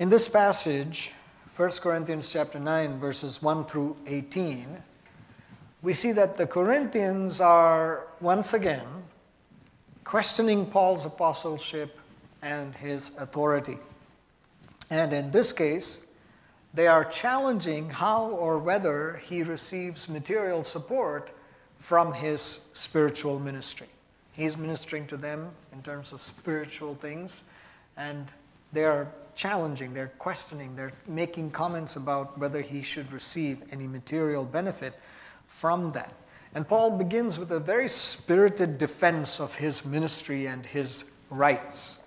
In this passage, 1 Corinthians chapter 9 verses 1 through 18, we see that the Corinthians are once again questioning Paul's apostleship and his authority. And in this case, they are challenging how or whether he receives material support from his spiritual ministry. He's ministering to them in terms of spiritual things, and they are challenging, they're questioning, they're making comments about whether he should receive any material benefit from that. And Paul begins with a very spirited defense of his ministry and his rights.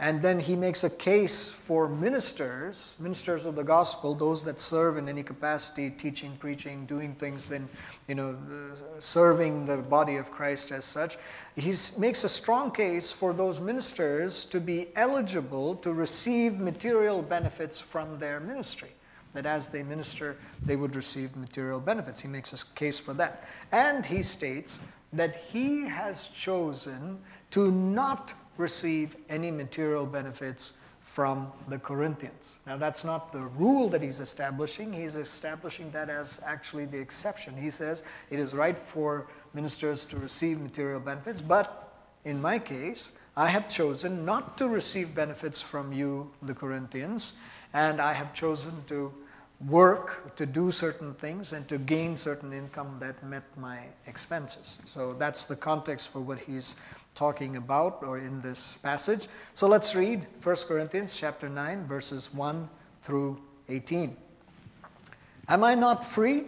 And then he makes a case for ministers, ministers of the gospel, those that serve in any capacity, teaching, preaching, doing things, in, you know, serving the body of Christ as such. He makes a strong case for those ministers to be eligible to receive material benefits from their ministry. That as they minister, they would receive material benefits. He makes a case for that. And he states that he has chosen to not receive any material benefits from the Corinthians. Now, that's not the rule that he's establishing. He's establishing that as actually the exception. He says it is right for ministers to receive material benefits, but in my case, I have chosen not to receive benefits from you, the Corinthians, and I have chosen to work to do certain things and to gain certain income that met my expenses. So that's the context for what he's talking about or in this passage. So let's read 1 Corinthians chapter 9 verses 1 through 18. Am I not free?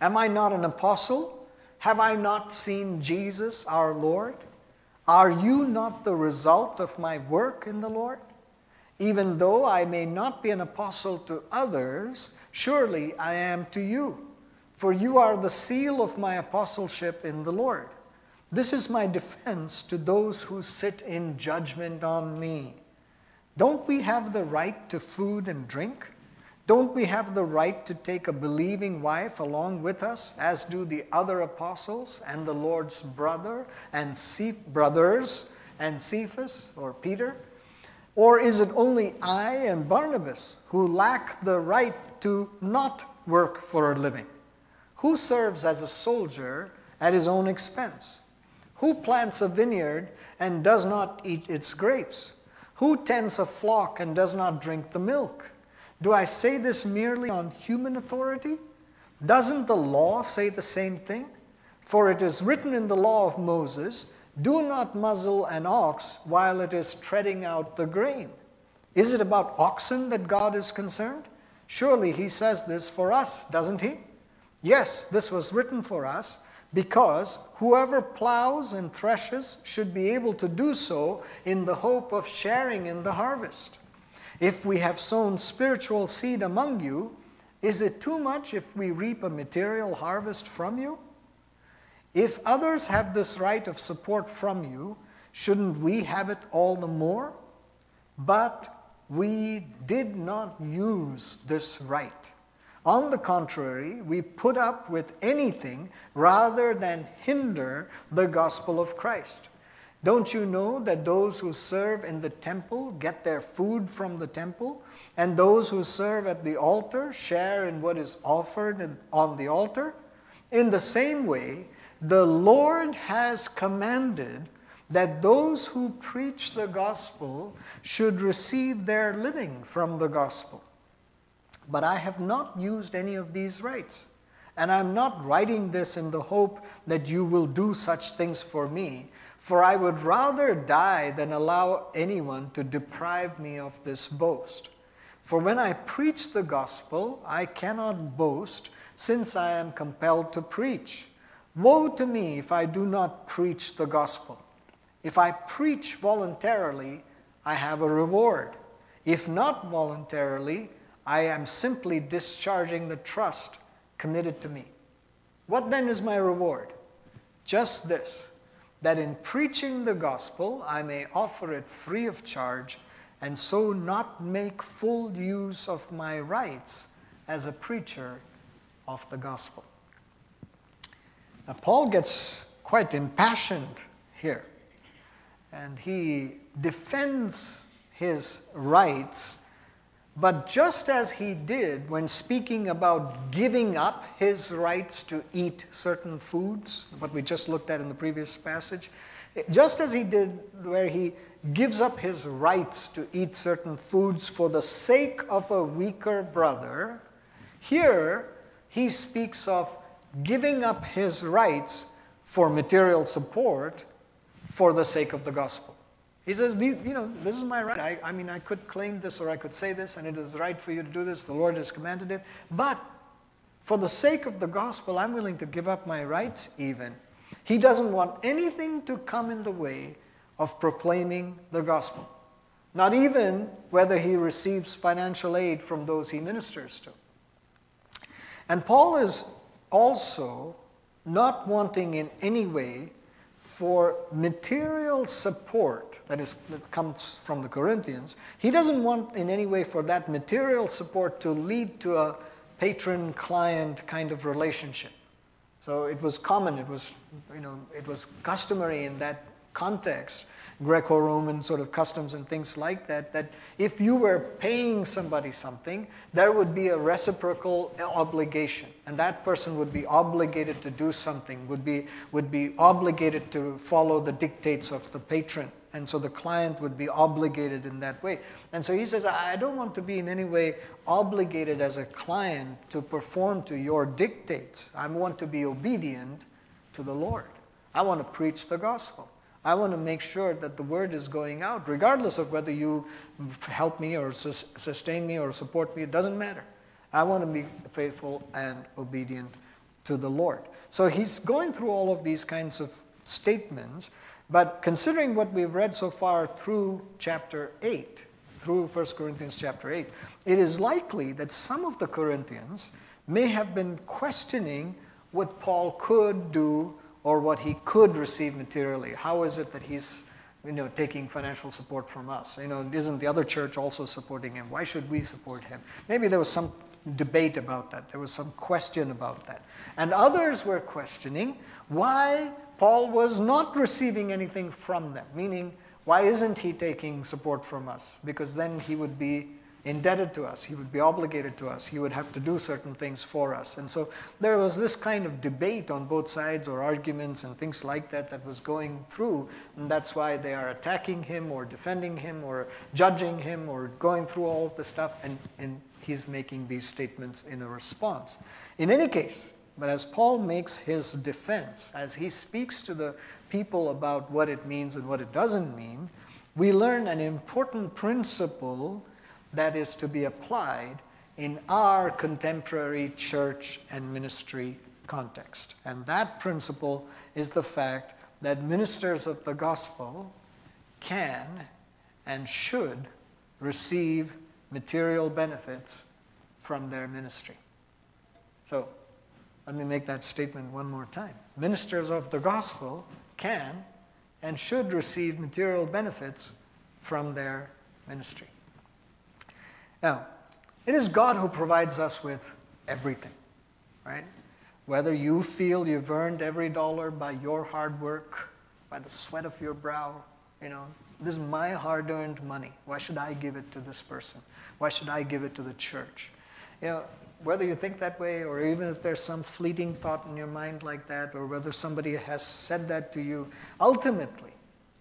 Am I not an apostle? Have I not seen Jesus our Lord? Are you not the result of my work in the Lord? Even though I may not be an apostle to others, surely I am to you, for you are the seal of my apostleship in the Lord. This is my defense to those who sit in judgment on me. Don't we have the right to food and drink? Don't we have the right to take a believing wife along with us, as do the other apostles and the Lord's brother and Ceph- brothers and Cephas or Peter? Or is it only I and Barnabas who lack the right to not work for a living? Who serves as a soldier at his own expense? Who plants a vineyard and does not eat its grapes? Who tends a flock and does not drink the milk? Do I say this merely on human authority? Doesn't the law say the same thing? For it is written in the law of Moses, Do not muzzle an ox while it is treading out the grain. Is it about oxen that God is concerned? Surely he says this for us, doesn't he? Yes, this was written for us because whoever plows and threshes should be able to do so in the hope of sharing in the harvest. If we have sown spiritual seed among you, is it too much if we reap a material harvest from you? If others have this right of support from you, shouldn't we have it all the more? But we did not use this right. On the contrary, we put up with anything rather than hinder the gospel of Christ. Don't you know that those who serve in the temple get their food from the temple, and those who serve at the altar share in what is offered on the altar? In the same way, the Lord has commanded that those who preach the gospel should receive their living from the gospel. But I have not used any of these rights. And I'm not writing this in the hope that you will do such things for me, for I would rather die than allow anyone to deprive me of this boast. For when I preach the gospel, I cannot boast, since I am compelled to preach. Woe to me if I do not preach the gospel. If I preach voluntarily, I have a reward. If not voluntarily, I am simply discharging the trust committed to me. What then is my reward? Just this that in preaching the gospel I may offer it free of charge and so not make full use of my rights as a preacher of the gospel. Now, Paul gets quite impassioned here and he defends his rights But just as he did when speaking about giving up his rights to eat certain foods, what we just looked at in the previous passage, just as he did where he gives up his rights to eat certain foods for the sake of a weaker brother, here he speaks of giving up his rights for material support for the sake of the gospel. He says, you know, this is my right. I, I mean, I could claim this or I could say this, and it is right for you to do this. The Lord has commanded it. But for the sake of the gospel, I'm willing to give up my rights even. He doesn't want anything to come in the way of proclaiming the gospel, not even whether he receives financial aid from those he ministers to. And Paul is also not wanting in any way for material support that is that comes from the Corinthians, he doesn't want in any way for that material support to lead to a patron client kind of relationship. So it was common, it was you know, it was customary in that context Greco-Roman sort of customs and things like that, that if you were paying somebody something, there would be a reciprocal obligation. And that person would be obligated to do something, would be, would be obligated to follow the dictates of the patron. And so the client would be obligated in that way. And so he says, I don't want to be in any way obligated as a client to perform to your dictates. I want to be obedient to the Lord. I want to preach the gospel. I want to make sure that the word is going out, regardless of whether you help me or sustain me or support me, it doesn't matter. I want to be faithful and obedient to the Lord. So he's going through all of these kinds of statements, but considering what we've read so far through chapter 8, through 1 Corinthians chapter 8, it is likely that some of the Corinthians may have been questioning what Paul could do or what he could receive materially. How is it that he's you know, taking financial support from us? You know, isn't the other church also supporting him? Why should we support him? Maybe there was some debate about that. There was some question about that. And others were questioning why Paul was not receiving anything from them, meaning, why isn't he taking support from us? Because then he would be indebted to us. He would be obligated to us. He would have to do certain things for us. And so there was this kind of debate on both sides or arguments and things like that that was going through. And that's why they are attacking him or defending him or judging him or going through all of the stuff. And, and he's making these statements in a response. In any case, but as Paul makes his defense, as he speaks to the people about what it means and what it doesn't mean, we learn an important principle that is to be applied in our contemporary church and ministry context. And that principle is the fact that ministers of the gospel can and should receive material benefits from their ministry. So, let me make that statement one more time. Ministers of the gospel can and should receive material benefits from their ministry. Now, it is God who provides us with everything, right? Whether you feel you've earned every dollar by your hard work, by the sweat of your brow, you know, this is my hard earned money. Why should I give it to this person? Why should I give it to the church? You know, whether you think that way, or even if there's some fleeting thought in your mind like that, or whether somebody has said that to you, ultimately,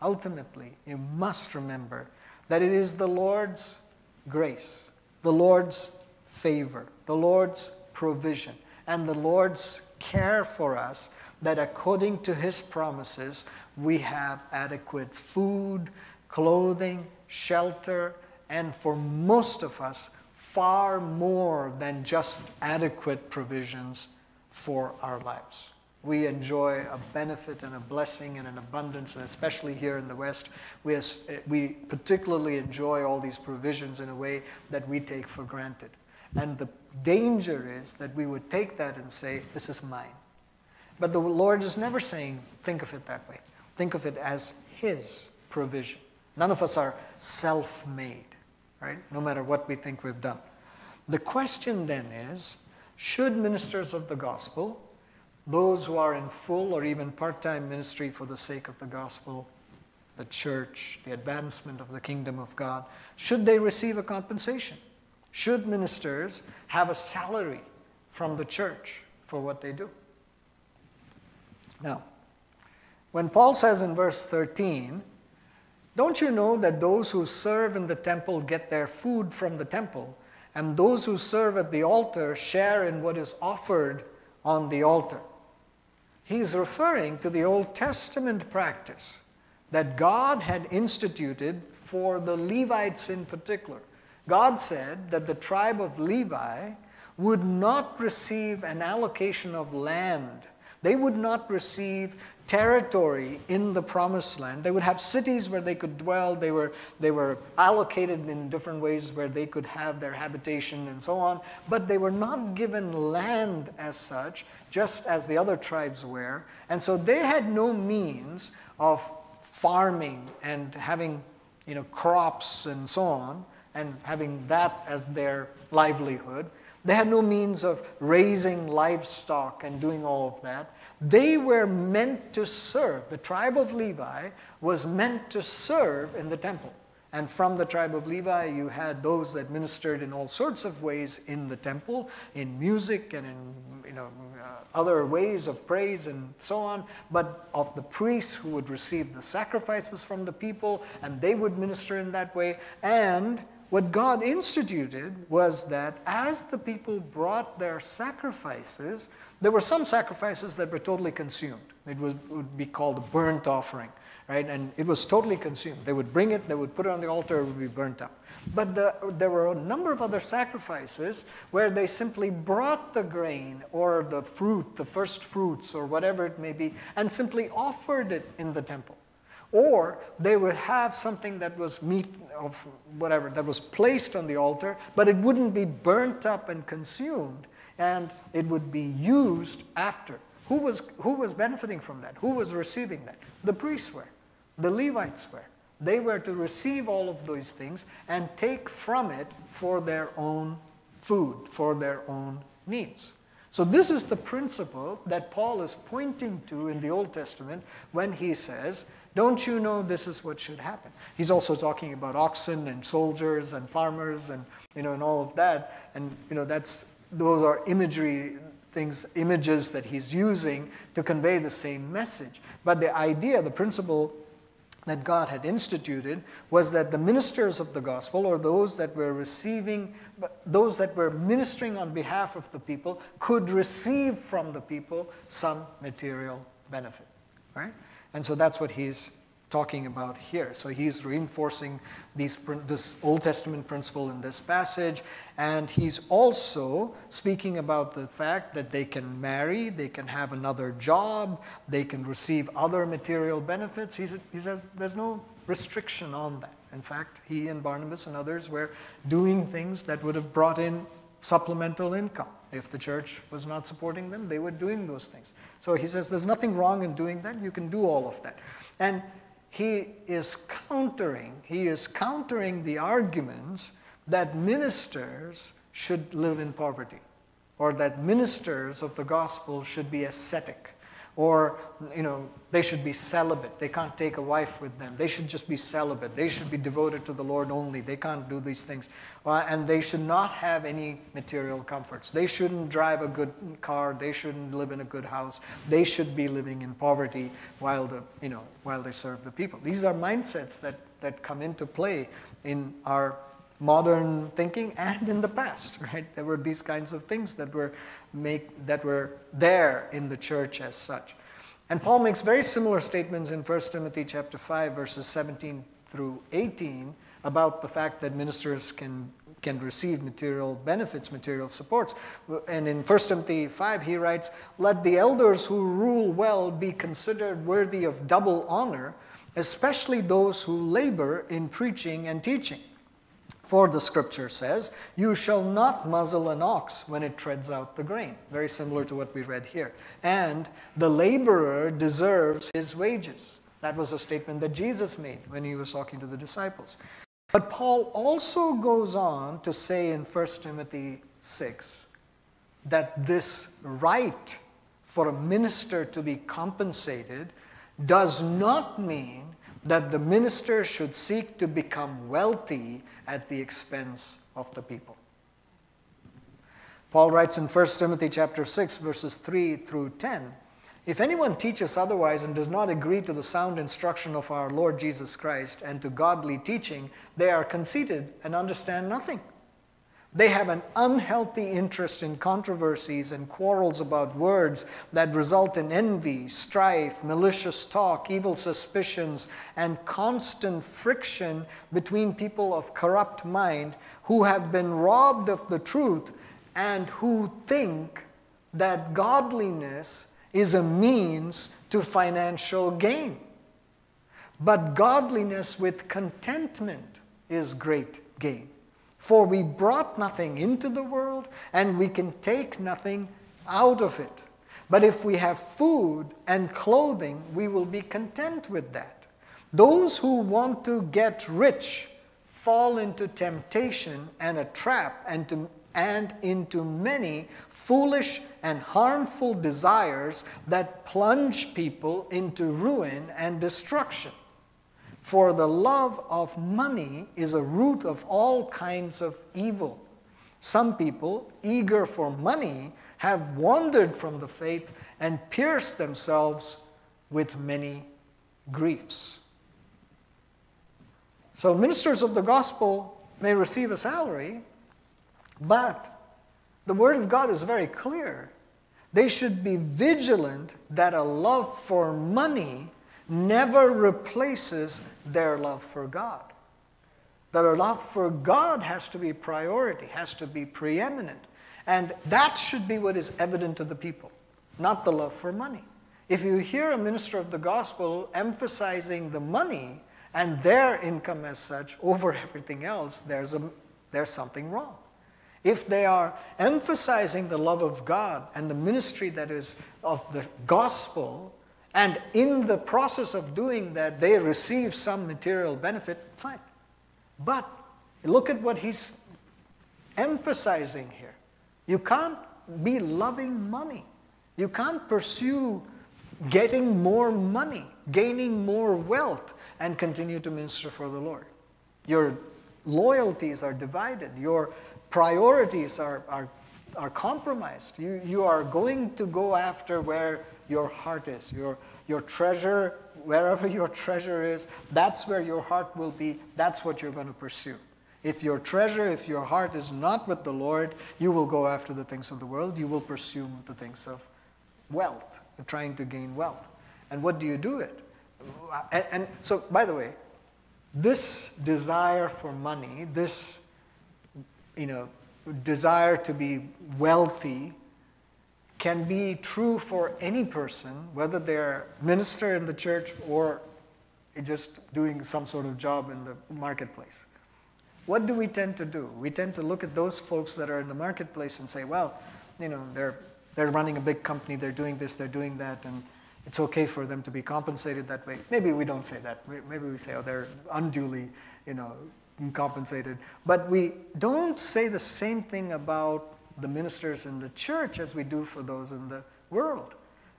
ultimately, you must remember that it is the Lord's grace, the Lord's favor, the Lord's provision, and the Lord's care for us that according to his promises, we have adequate food, clothing, shelter, and for most of us, far more than just adequate provisions for our lives we enjoy a benefit and a blessing and an abundance, and especially here in the West, we, eh, we particularly enjoy all these provisions in a way that we take for granted. And the danger is that we would take that and say, This is mine. But the Lord is never saying, Think of it that way. Think of it as His provision. None of us are self made, right? No matter what we think we've done. The question then is should ministers of the gospel those who are in full or even part time ministry for the sake of the gospel, the church, the advancement of the kingdom of God, should they receive a compensation? should ministers have a salary from the church for what they do? Now, when Paul says in verse 13, Don't you know that those who serve in the temple get their food from the temple, and those who serve at the altar share in what is offered on the altar? He's referring to the Old Testament practice that God had instituted for the Levites in particular. God said that the tribe of Levi would not receive an allocation of land. They would not receive territory in the promised land. They would have cities where they could dwell. They were, they were allocated in different ways where they could have their habitation and so on. But they were not given land as such, just as the other tribes were. And so they had no means of farming and having you know, crops and so on and having that as their livelihood. They had no means of raising livestock and doing all of that. They were meant to serve. The tribe of Levi was meant to serve in the temple. And from the tribe of Levi, you had those that ministered in all sorts of ways in the temple, in music and in you know, uh, other ways of praise and so on. But of the priests who would receive the sacrifices from the people, and they would minister in that way. And what God instituted was that as the people brought their sacrifices, there were some sacrifices that were totally consumed. It, was, would be called a burnt offering, right? And it was totally consumed. They would bring it, they would put it on the altar, it would be burnt up. But the, there were a number of other sacrifices where they simply brought the grain or the fruit, the first fruits or whatever it may be, and simply offered it in the temple. Or they would have something that was meat of whatever, that was placed on the altar, but it wouldn't be burnt up and consumed, and it would be used after. Who was, who was benefiting from that? Who was receiving that? The priests were, the Levites were. They were to receive all of those things and take from it for their own food, for their own needs. So, this is the principle that Paul is pointing to in the Old Testament when he says don't you know this is what should happen? He's also talking about oxen and soldiers and farmers and you know and all of that. And you know that's those are imagery things, images that he's using to convey the same message. But the idea, the principle that God had instituted was that the ministers of the gospel, or those that were receiving, those that were ministering on behalf of the people, could receive from the people some material benefit. Right? And so that's what he's talking about here. So he's reinforcing these, this Old Testament principle in this passage, and he's also speaking about the fact that they can marry, they can have another job, they can receive other material benefits. He's, he says there's no restriction on that. In fact, he and Barnabas and others were doing things that would have brought in supplemental income. If the church was not supporting them, they were doing those things. So he says there's nothing wrong in doing that. You can do all of that. And he is countering, he is countering the arguments that ministers should live in poverty or that ministers of the gospel should be ascetic or you know they should be celibate. They can't take a wife with them. They should just be celibate. They should be devoted to the lord only. They can't do these things. Uh, and they should not have any material comforts. They shouldn't drive a good car. They shouldn't live in a good house. They should be living in poverty while the you know while they serve the people. These are mindsets that that come into play in our modern thinking and in the past, right? There were these kinds of things that were, make, that were there in the church as such. And Paul makes very similar statements in 1 Timothy chapter 5, verses 17 through 18, about the fact that ministers can, can receive material benefits, material supports. And in 1 Timothy 5, he writes, Let the elders who rule well be considered worthy of double honor, especially those who labor in preaching and teaching. For the scripture says, You shall not muzzle an ox when it treads out the grain. Very similar to what we read here. And the laborer deserves his wages. That was a statement that Jesus made when he was talking to the disciples. But Paul also goes on to say in 1 Timothy 6 that this right for a minister to be compensated does not mean that the minister should seek to become wealthy at the expense of the people. Paul writes in 1 Timothy chapter 6 verses 3 through 10, if anyone teaches otherwise and does not agree to the sound instruction of our Lord Jesus Christ and to godly teaching, they are conceited and understand nothing. They have an unhealthy interest in controversies and quarrels about words that result in envy, strife, malicious talk, evil suspicions, and constant friction between people of corrupt mind who have been robbed of the truth and who think that godliness is a means to financial gain. But godliness with contentment is great gain. For we brought nothing into the world, and we can take nothing out of it. But if we have food and clothing, we will be content with that. Those who want to get rich fall into temptation and a trap and, to, and into many foolish and harmful desires that plunge people into ruin and destruction. For the love of money is a root of all kinds of evil. Some people, eager for money, have wandered from the faith and pierced themselves with many griefs. So, ministers of the gospel may receive a salary, but the Word of God is very clear. They should be vigilant that a love for money never replaces their love for God. That our love for God has to be priority, has to be preeminent. And that should be what is evident to the people, not the love for money. If you hear a minister of the gospel emphasizing the money and their income as such over everything else, there's, a, there's something wrong. If they are emphasizing the love of God and the ministry that is of the gospel and in the process of doing that, they receive some material benefit, fine. But look at what he's emphasizing here. You can't be loving money. You can't pursue getting more money, gaining more wealth, and continue to minister for the Lord. Your loyalties are divided, your priorities are, are, are compromised. You, you are going to go after where your heart is. Your, your treasure, wherever your treasure is, that's where your heart will be. That's what you're going to pursue. If your treasure, if your heart is not with the Lord, you will go after the things of the world. You will pursue the things of wealth, trying to gain wealth. And what do you do it? And, and so, by the way, this desire for money, this you know, desire to be wealthy, can be true for any person, whether they're minister in the church or just doing some sort of job in the marketplace. What do we tend to do? We tend to look at those folks that are in the marketplace and say, well, you know, they're, they're running a big company, they're doing this, they're doing that, and it's okay for them to be compensated that way. Maybe we don't say that. Maybe we say, oh, they're unduly, you know, compensated. But we don't say the same thing about the ministers in the church as we do for those in the world.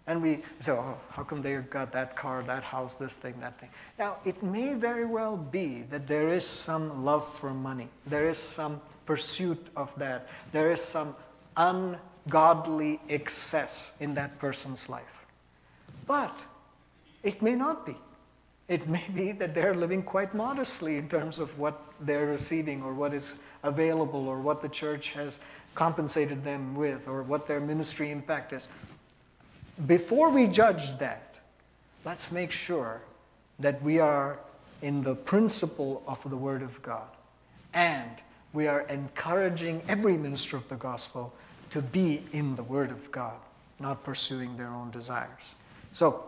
And we say, oh, how come they got that car, that house, this thing, that thing? Now, it may very well be that there is some love for money. There is some pursuit of that. There is some ungodly excess in that person's life. But it may not be. It may be that they're living quite modestly in terms of what they're receiving or what is available or what the church has compensated them with or what their ministry impact is. Before we judge that, let's make sure that we are in the principle of the Word of God. And we are encouraging every minister of the gospel to be in the Word of God, not pursuing their own desires. So,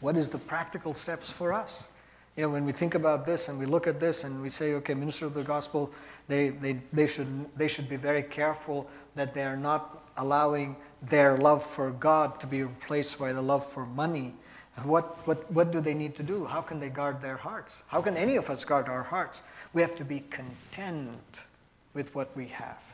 what is the practical steps for us? You know, when we think about this and we look at this and we say, okay, minister of the gospel, they, they, they, should, they should be very careful that they are not allowing their love for God to be replaced by the love for money. What, what, what do they need to do? How can they guard their hearts? How can any of us guard our hearts? We have to be content with what we have.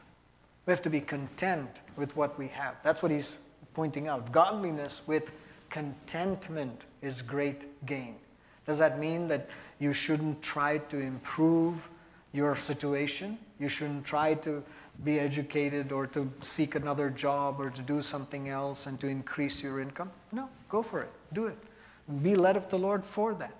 We have to be content with what we have. That's what he's pointing out. Godliness with contentment is great gain. Does that mean that you shouldn't try to improve your situation? You shouldn't try to be educated or to seek another job or to do something else and to increase your income. No, go for it. Do it. Be led of the Lord for that.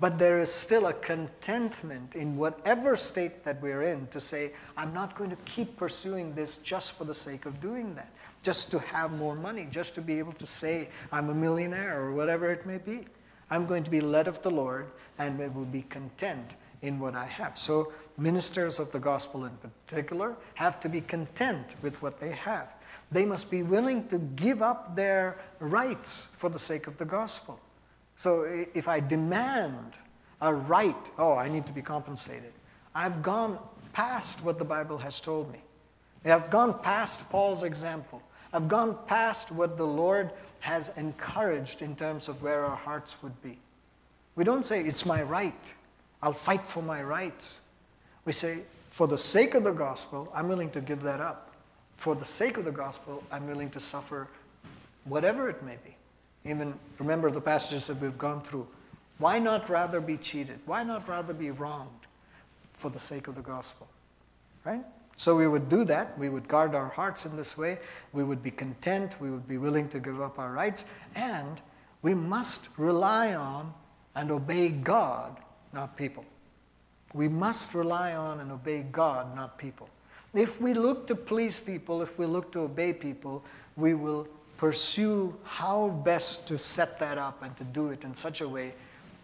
But there is still a contentment in whatever state that we're in to say, I'm not going to keep pursuing this just for the sake of doing that, just to have more money, just to be able to say I'm a millionaire or whatever it may be. I'm going to be led of the Lord and will be content in what I have. So, ministers of the gospel in particular have to be content with what they have. They must be willing to give up their rights for the sake of the gospel. So if I demand a right, oh, I need to be compensated, I've gone past what the Bible has told me. I've gone past Paul's example. I've gone past what the Lord has encouraged in terms of where our hearts would be. We don't say, it's my right. I'll fight for my rights. We say, for the sake of the gospel, I'm willing to give that up. For the sake of the gospel, I'm willing to suffer whatever it may be. Even remember the passages that we've gone through. Why not rather be cheated? Why not rather be wronged for the sake of the gospel? Right? So we would do that. We would guard our hearts in this way. We would be content. We would be willing to give up our rights. And we must rely on and obey God, not people. We must rely on and obey God, not people. If we look to please people, if we look to obey people, we will pursue how best to set that up and to do it in such a way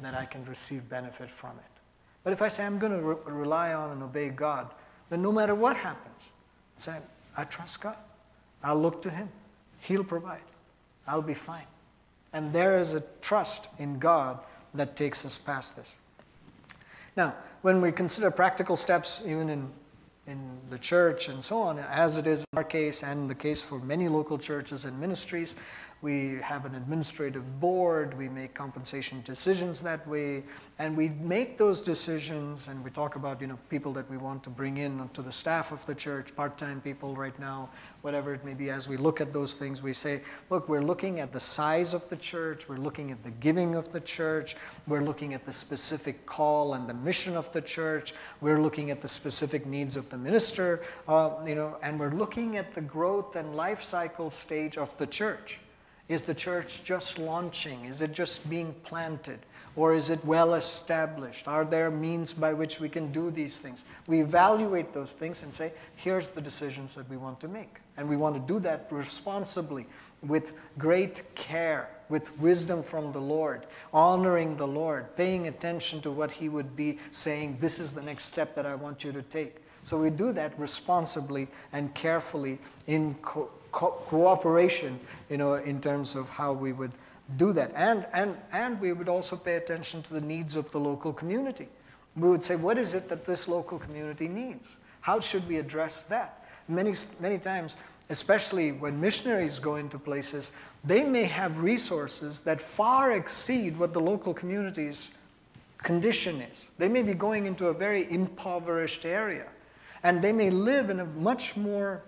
that I can receive benefit from it. But if I say I'm going to re- rely on and obey God, then no matter what happens, say, I trust God. I'll look to Him. He'll provide. I'll be fine. And there is a trust in God that takes us past this. Now, when we consider practical steps, even in in the church and so on, as it is in our case and the case for many local churches and ministries. We have an administrative board, we make compensation decisions that way, and we make those decisions and we talk about you know people that we want to bring in to the staff of the church, part-time people right now, whatever it may be. As we look at those things, we say, look, we're looking at the size of the church, we're looking at the giving of the church, we're looking at the specific call and the mission of the church, we're looking at the specific needs of the minister, uh, you know, and we're looking at the growth and life cycle stage of the church. Is the church just launching? Is it just being planted? Or is it well established? Are there means by which we can do these things? We evaluate those things and say, here's the decisions that we want to make. And we want to do that responsibly, with great care, with wisdom from the Lord, honoring the Lord, paying attention to what He would be saying, this is the next step that I want you to take. So we do that responsibly and carefully in co- co- cooperation, you know, in terms of how we would do that. And, and, and we would also pay attention to the needs of the local community. We would say, what is it that this local community needs? How should we address that? Many, many times, especially when missionaries go into places, they may have resources that far exceed what the local community's condition is. They may be going into a very impoverished area, and they may live in a much more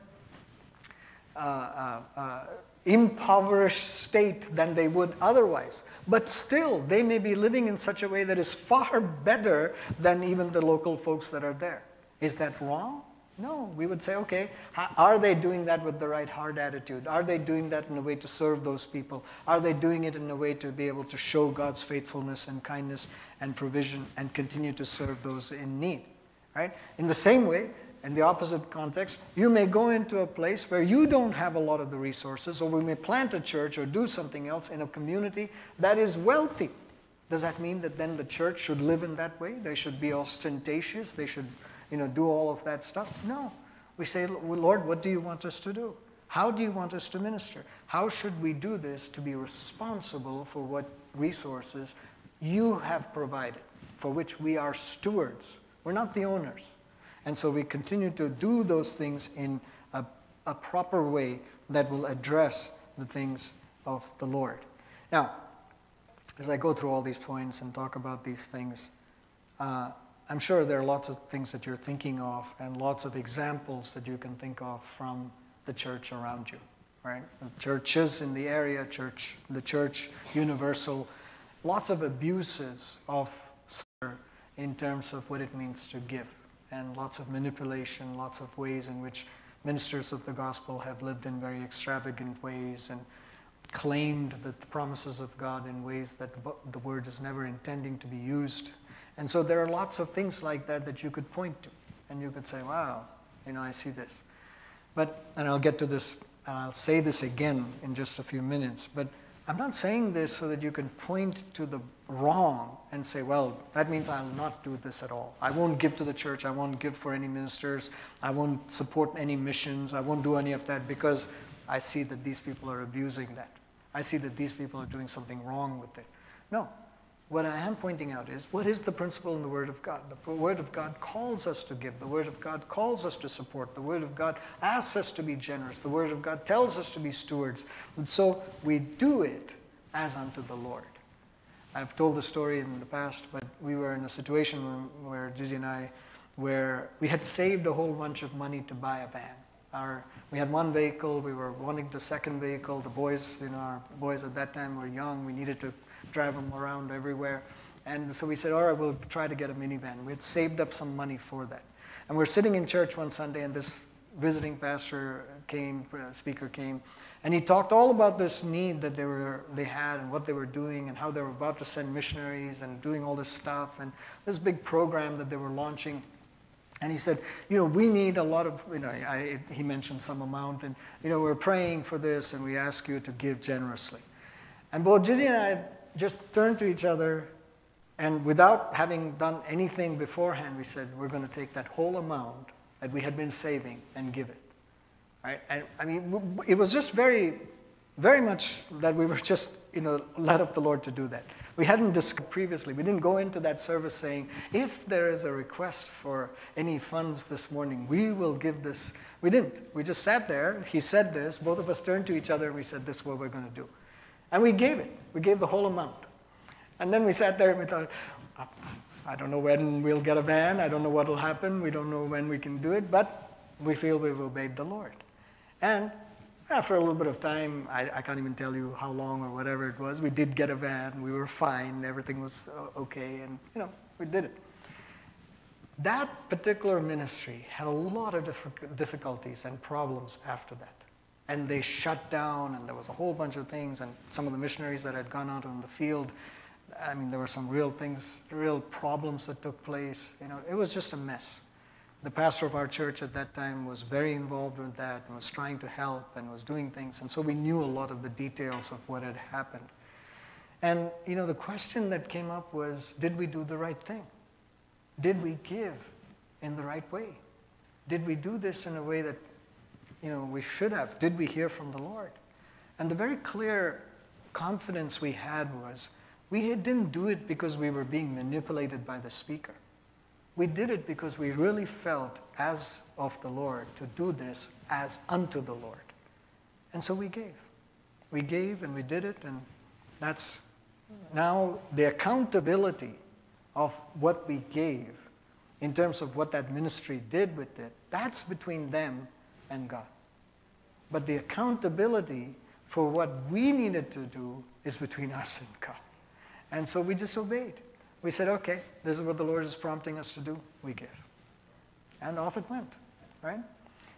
uh, uh, uh, impoverished state than they would otherwise. But still, they may be living in such a way that is far better than even the local folks that are there. Is that wrong? No, we would say, okay, are they doing that with the right heart attitude? Are they doing that in a way to serve those people? Are they doing it in a way to be able to show God's faithfulness and kindness and provision and continue to serve those in need? Right? In the same way, in the opposite context, you may go into a place where you don't have a lot of the resources, or we may plant a church or do something else in a community that is wealthy. Does that mean that then the church should live in that way? They should be ostentatious? They should, you know, do all of that stuff? No. We say, Lord, what do you want us to do? How do you want us to minister? How should we do this to be responsible for what resources you have provided, for which we are stewards? We're not the owners. And so we continue to do those things in a, a proper way that will address the things of the Lord. Now, as I go through all these points and talk about these things, uh, I'm sure there are lots of things that you're thinking of and lots of examples that you can think of from the church around you, right? Churches in the area, church, the church universal, lots of abuses of in terms of what it means to give and lots of manipulation, lots of ways in which ministers of the gospel have lived in very extravagant ways and claimed the promises of God in ways that the word is never intending to be used. And so there are lots of things like that that you could point to. And you could say, wow, you know, I see this. But, and I'll get to this, and I'll say this again in just a few minutes, but I'm not saying this so that you can point to the wrong and say, well, that means I'll not do this at all. I won't give to the church. I won't give for any ministers. I won't support any missions. I won't do any of that because I see that these people are abusing that. I see that these people are doing something wrong with it. No, what I am pointing out is what is the principle in the Word of God? The Word of God calls us to give. The Word of God calls us to support. The Word of God asks us to be generous. The Word of God tells us to be stewards. And so we do it as unto the Lord. I've told the story in the past, but we were in a situation where Gigi and I, where we had saved a whole bunch of money to buy a van. Our, we had one vehicle, we were wanting the second vehicle. The boys, you know, our boys at that time were young. We needed to drive them around everywhere. And so we said, all right, we'll try to get a minivan. We had saved up some money for that. And we're sitting in church one Sunday, and this visiting pastor came, uh, speaker came, and he talked all about this need that they, were, they had and what they were doing and how they were about to send missionaries and doing all this stuff and this big program that they were launching. And he said, you know, we need a lot of, you know, I, he mentioned some amount, and, you know, we're praying for this, and we ask you to give generously. And both Gigi and I just turned to each other, and without having done anything beforehand, we said, we're going to take that whole amount that we had been saving and give it. Right? And I mean, it was just very, very much that we were just, you know, led of the Lord to do that. We hadn't discussed previously. We didn't go into that service saying, if there is a request for any funds this morning, we will give this. We didn't. We just sat there. He said this. Both of us turned to each other and we said, this is what we're going to do. And we gave it. We gave the whole amount. And then we sat there and we thought, I don't know when we'll get a van. I don't know what will happen. We don't know when we can do it. But we feel we've obeyed the Lord. And after a little bit of time, I, I, can't even tell you how long or whatever it was, we did get a van. We were fine. Everything was uh, okay. And, you know, we did it. That particular ministry had a lot of difficulties and problems after that and they shut down, and there was a whole bunch of things, and some of the missionaries that had gone out on the field, I mean, there were some real things, real problems that took place. You know, it was just a mess. The pastor of our church at that time was very involved with that and was trying to help and was doing things, and so we knew a lot of the details of what had happened. And, you know, the question that came up was, did we do the right thing? Did we give in the right way? Did we do this in a way that you know, we should have. Did we hear from the Lord? And the very clear confidence we had was we didn't do it because we were being manipulated by the speaker. We did it because we really felt as of the Lord to do this as unto the Lord. And so we gave. We gave and we did it, and that's now the accountability of what we gave in terms of what that ministry did with it, that's between them and God. But the accountability for what we needed to do is between us and God. And so we just obeyed. We said, okay, this is what the Lord is prompting us to do. We give. And off it went, right?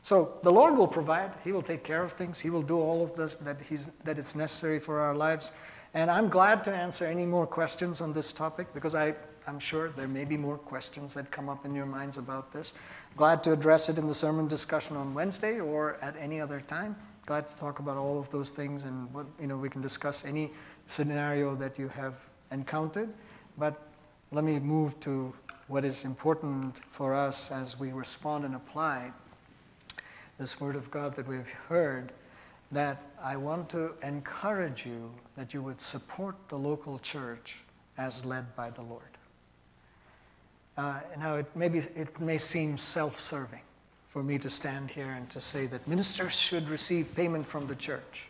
So the Lord will provide. He will take care of things. He will do all of this that, he's, that it's necessary for our lives. And I'm glad to answer any more questions on this topic because I, I'm sure there may be more questions that come up in your minds about this. Glad to address it in the sermon discussion on Wednesday or at any other time. Glad to talk about all of those things and what, you know, we can discuss any scenario that you have encountered. But let me move to what is important for us as we respond and apply this word of God that we've heard that I want to encourage you that you would support the local church as led by the Lord. Uh, now, it, maybe, it may seem self serving for me to stand here and to say that ministers should receive payment from the church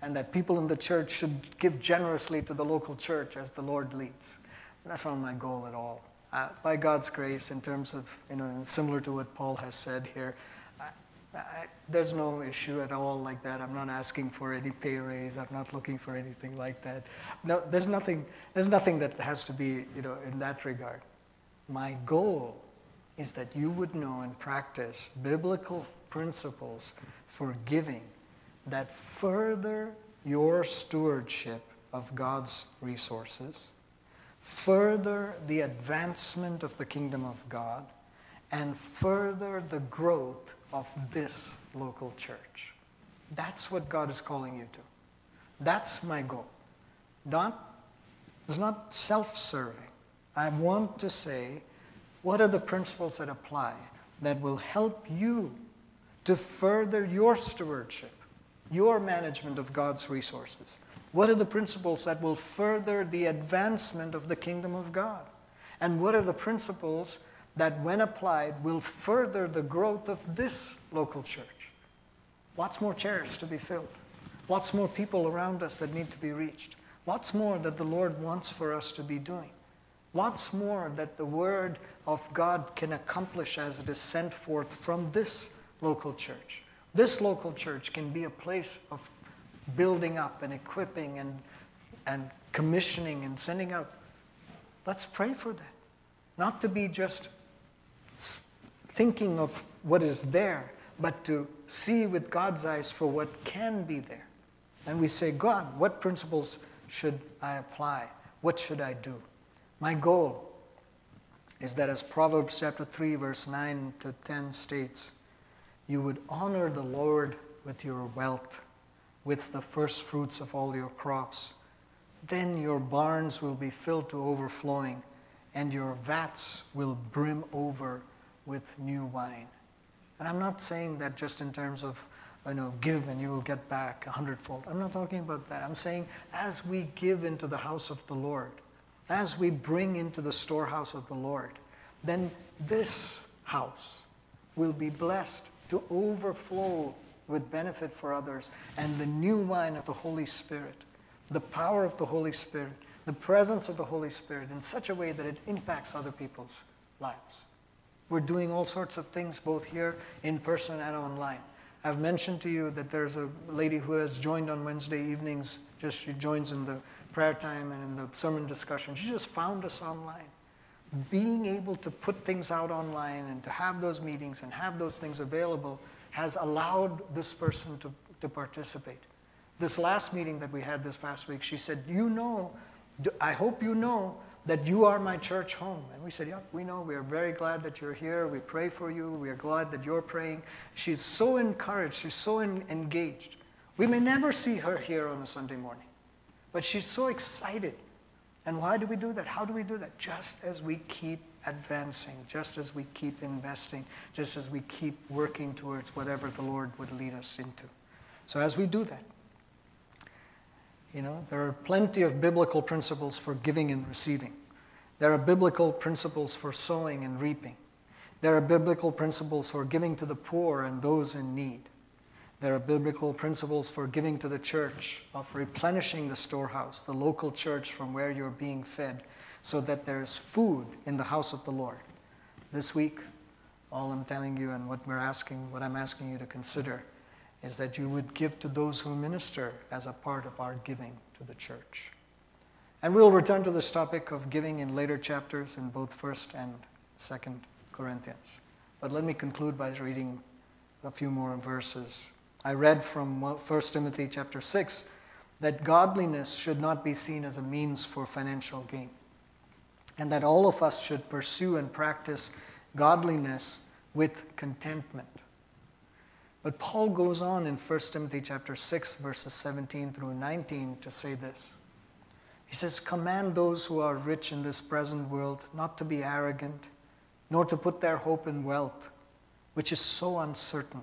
and that people in the church should give generously to the local church as the Lord leads. That's not my goal at all. Uh, by God's grace, in terms of, you know, similar to what Paul has said here, I, I, there's no issue at all like that. I'm not asking for any pay raise. I'm not looking for anything like that. No, there's nothing, there's nothing that has to be, you know, in that regard. My goal is that you would know and practice biblical principles for giving that further your stewardship of God's resources, further the advancement of the kingdom of God, and further the growth of this local church. That's what God is calling you to. That's my goal. Not, it's not self serving. I want to say, what are the principles that apply that will help you to further your stewardship, your management of God's resources? What are the principles that will further the advancement of the kingdom of God? And what are the principles that, when applied, will further the growth of this local church? Lots more chairs to be filled. Lots more people around us that need to be reached. Lots more that the Lord wants for us to be doing. Lots more that the Word of God can accomplish as it is sent forth from this local church. This local church can be a place of building up and equipping and, and commissioning and sending out. Let's pray for that. Not to be just thinking of what is there, but to see with God's eyes for what can be there. And we say, God, what principles should I apply? What should I do? My goal is that, as Proverbs chapter 3, verse 9 to 10 states, you would honor the Lord with your wealth, with the first fruits of all your crops. Then your barns will be filled to overflowing, and your vats will brim over with new wine. And I'm not saying that just in terms of, you know, give and you will get back a hundredfold. I'm not talking about that. I'm saying as we give into the house of the Lord, as we bring into the storehouse of the Lord, then this house will be blessed to overflow with benefit for others. And the new wine of the Holy Spirit, the power of the Holy Spirit, the presence of the Holy Spirit in such a way that it impacts other people's lives. We're doing all sorts of things both here in person and online. I've mentioned to you that there's a lady who has joined on Wednesday evenings, just she joins in the prayer time and in the sermon discussion. She just found us online. Being able to put things out online and to have those meetings and have those things available has allowed this person to, to participate. This last meeting that we had this past week, she said, You know, I hope you know that you are my church home. And we said, Yep, we know. We are very glad that you're here. We pray for you. We are glad that you're praying. She's so encouraged. She's so engaged. We may never see her here on a Sunday morning, but she's so excited. And why do we do that? How do we do that? Just as we keep advancing, just as we keep investing, just as we keep working towards whatever the Lord would lead us into. So as we do that, you know, there are plenty of biblical principles for giving and receiving. There are biblical principles for sowing and reaping. There are biblical principles for giving to the poor and those in need. There are biblical principles for giving to the church, of replenishing the storehouse, the local church from where you're being fed, so that there's food in the house of the Lord. This week, all I'm telling you and what we're asking, what I'm asking you to consider is that you would give to those who minister as a part of our giving to the church. And we'll return to this topic of giving in later chapters in both 1st and 2nd Corinthians. But let me conclude by reading a few more verses. I read from 1 Timothy chapter 6 that godliness should not be seen as a means for financial gain, and that all of us should pursue and practice godliness with contentment. But Paul goes on in 1 Timothy chapter 6 verses 17 through 19 to say this. He says, "Command those who are rich in this present world not to be arrogant, nor to put their hope in wealth, which is so uncertain,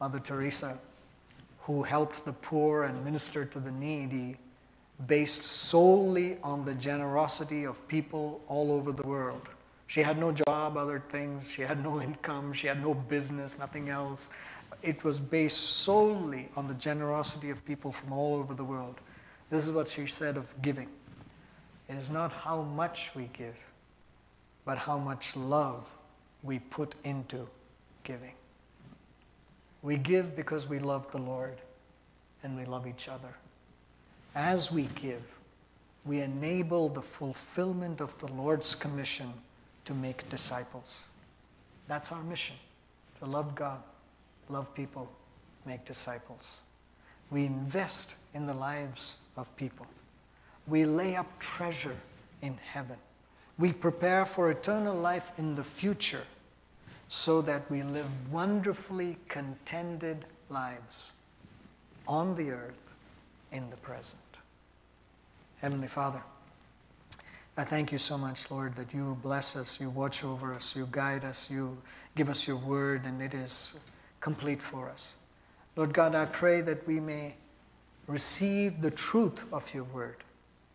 Mother Teresa, who helped the poor and ministered to the needy, based solely on the generosity of people all over the world, She had no job, other things. She had no income. She had no business, nothing else. It was based solely on the generosity of people from all over the world. This is what she said of giving it is not how much we give, but how much love we put into giving. We give because we love the Lord and we love each other. As we give, we enable the fulfillment of the Lord's commission to make disciples. That's our mission to love God, love people, make disciples. We invest in the lives of people. We lay up treasure in heaven. We prepare for eternal life in the future so that we live wonderfully contented lives on the earth in the present. Heavenly Father, I thank you so much, Lord, that you bless us, you watch over us, you guide us, you give us your word, and it is complete for us. Lord God, I pray that we may receive the truth of your word.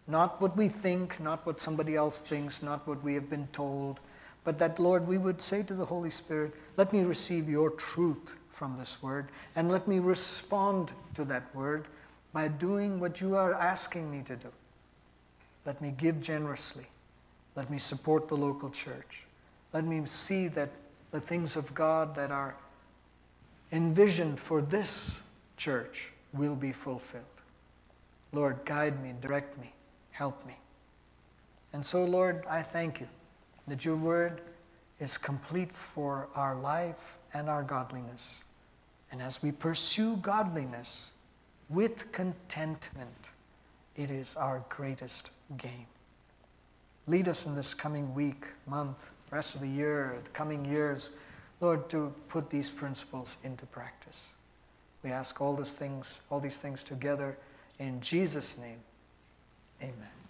Not what we think, not what somebody else thinks, not what we have been told, but that, Lord, we would say to the Holy Spirit, let me receive your truth from this word, and let me respond to that word by doing what you are asking me to do. Let me give generously. Let me support the local church. Let me see that the things of God that are envisioned for this church will be fulfilled. Lord, guide me, direct me, help me. And so, Lord, I thank you that your word is complete for our life and our godliness. And as we pursue godliness with contentment, it is our greatest gain. Lead us in this coming week, month, rest of the year, the coming years, Lord, to put these principles into practice. We ask all these things, all these things together in Jesus' name. Amen.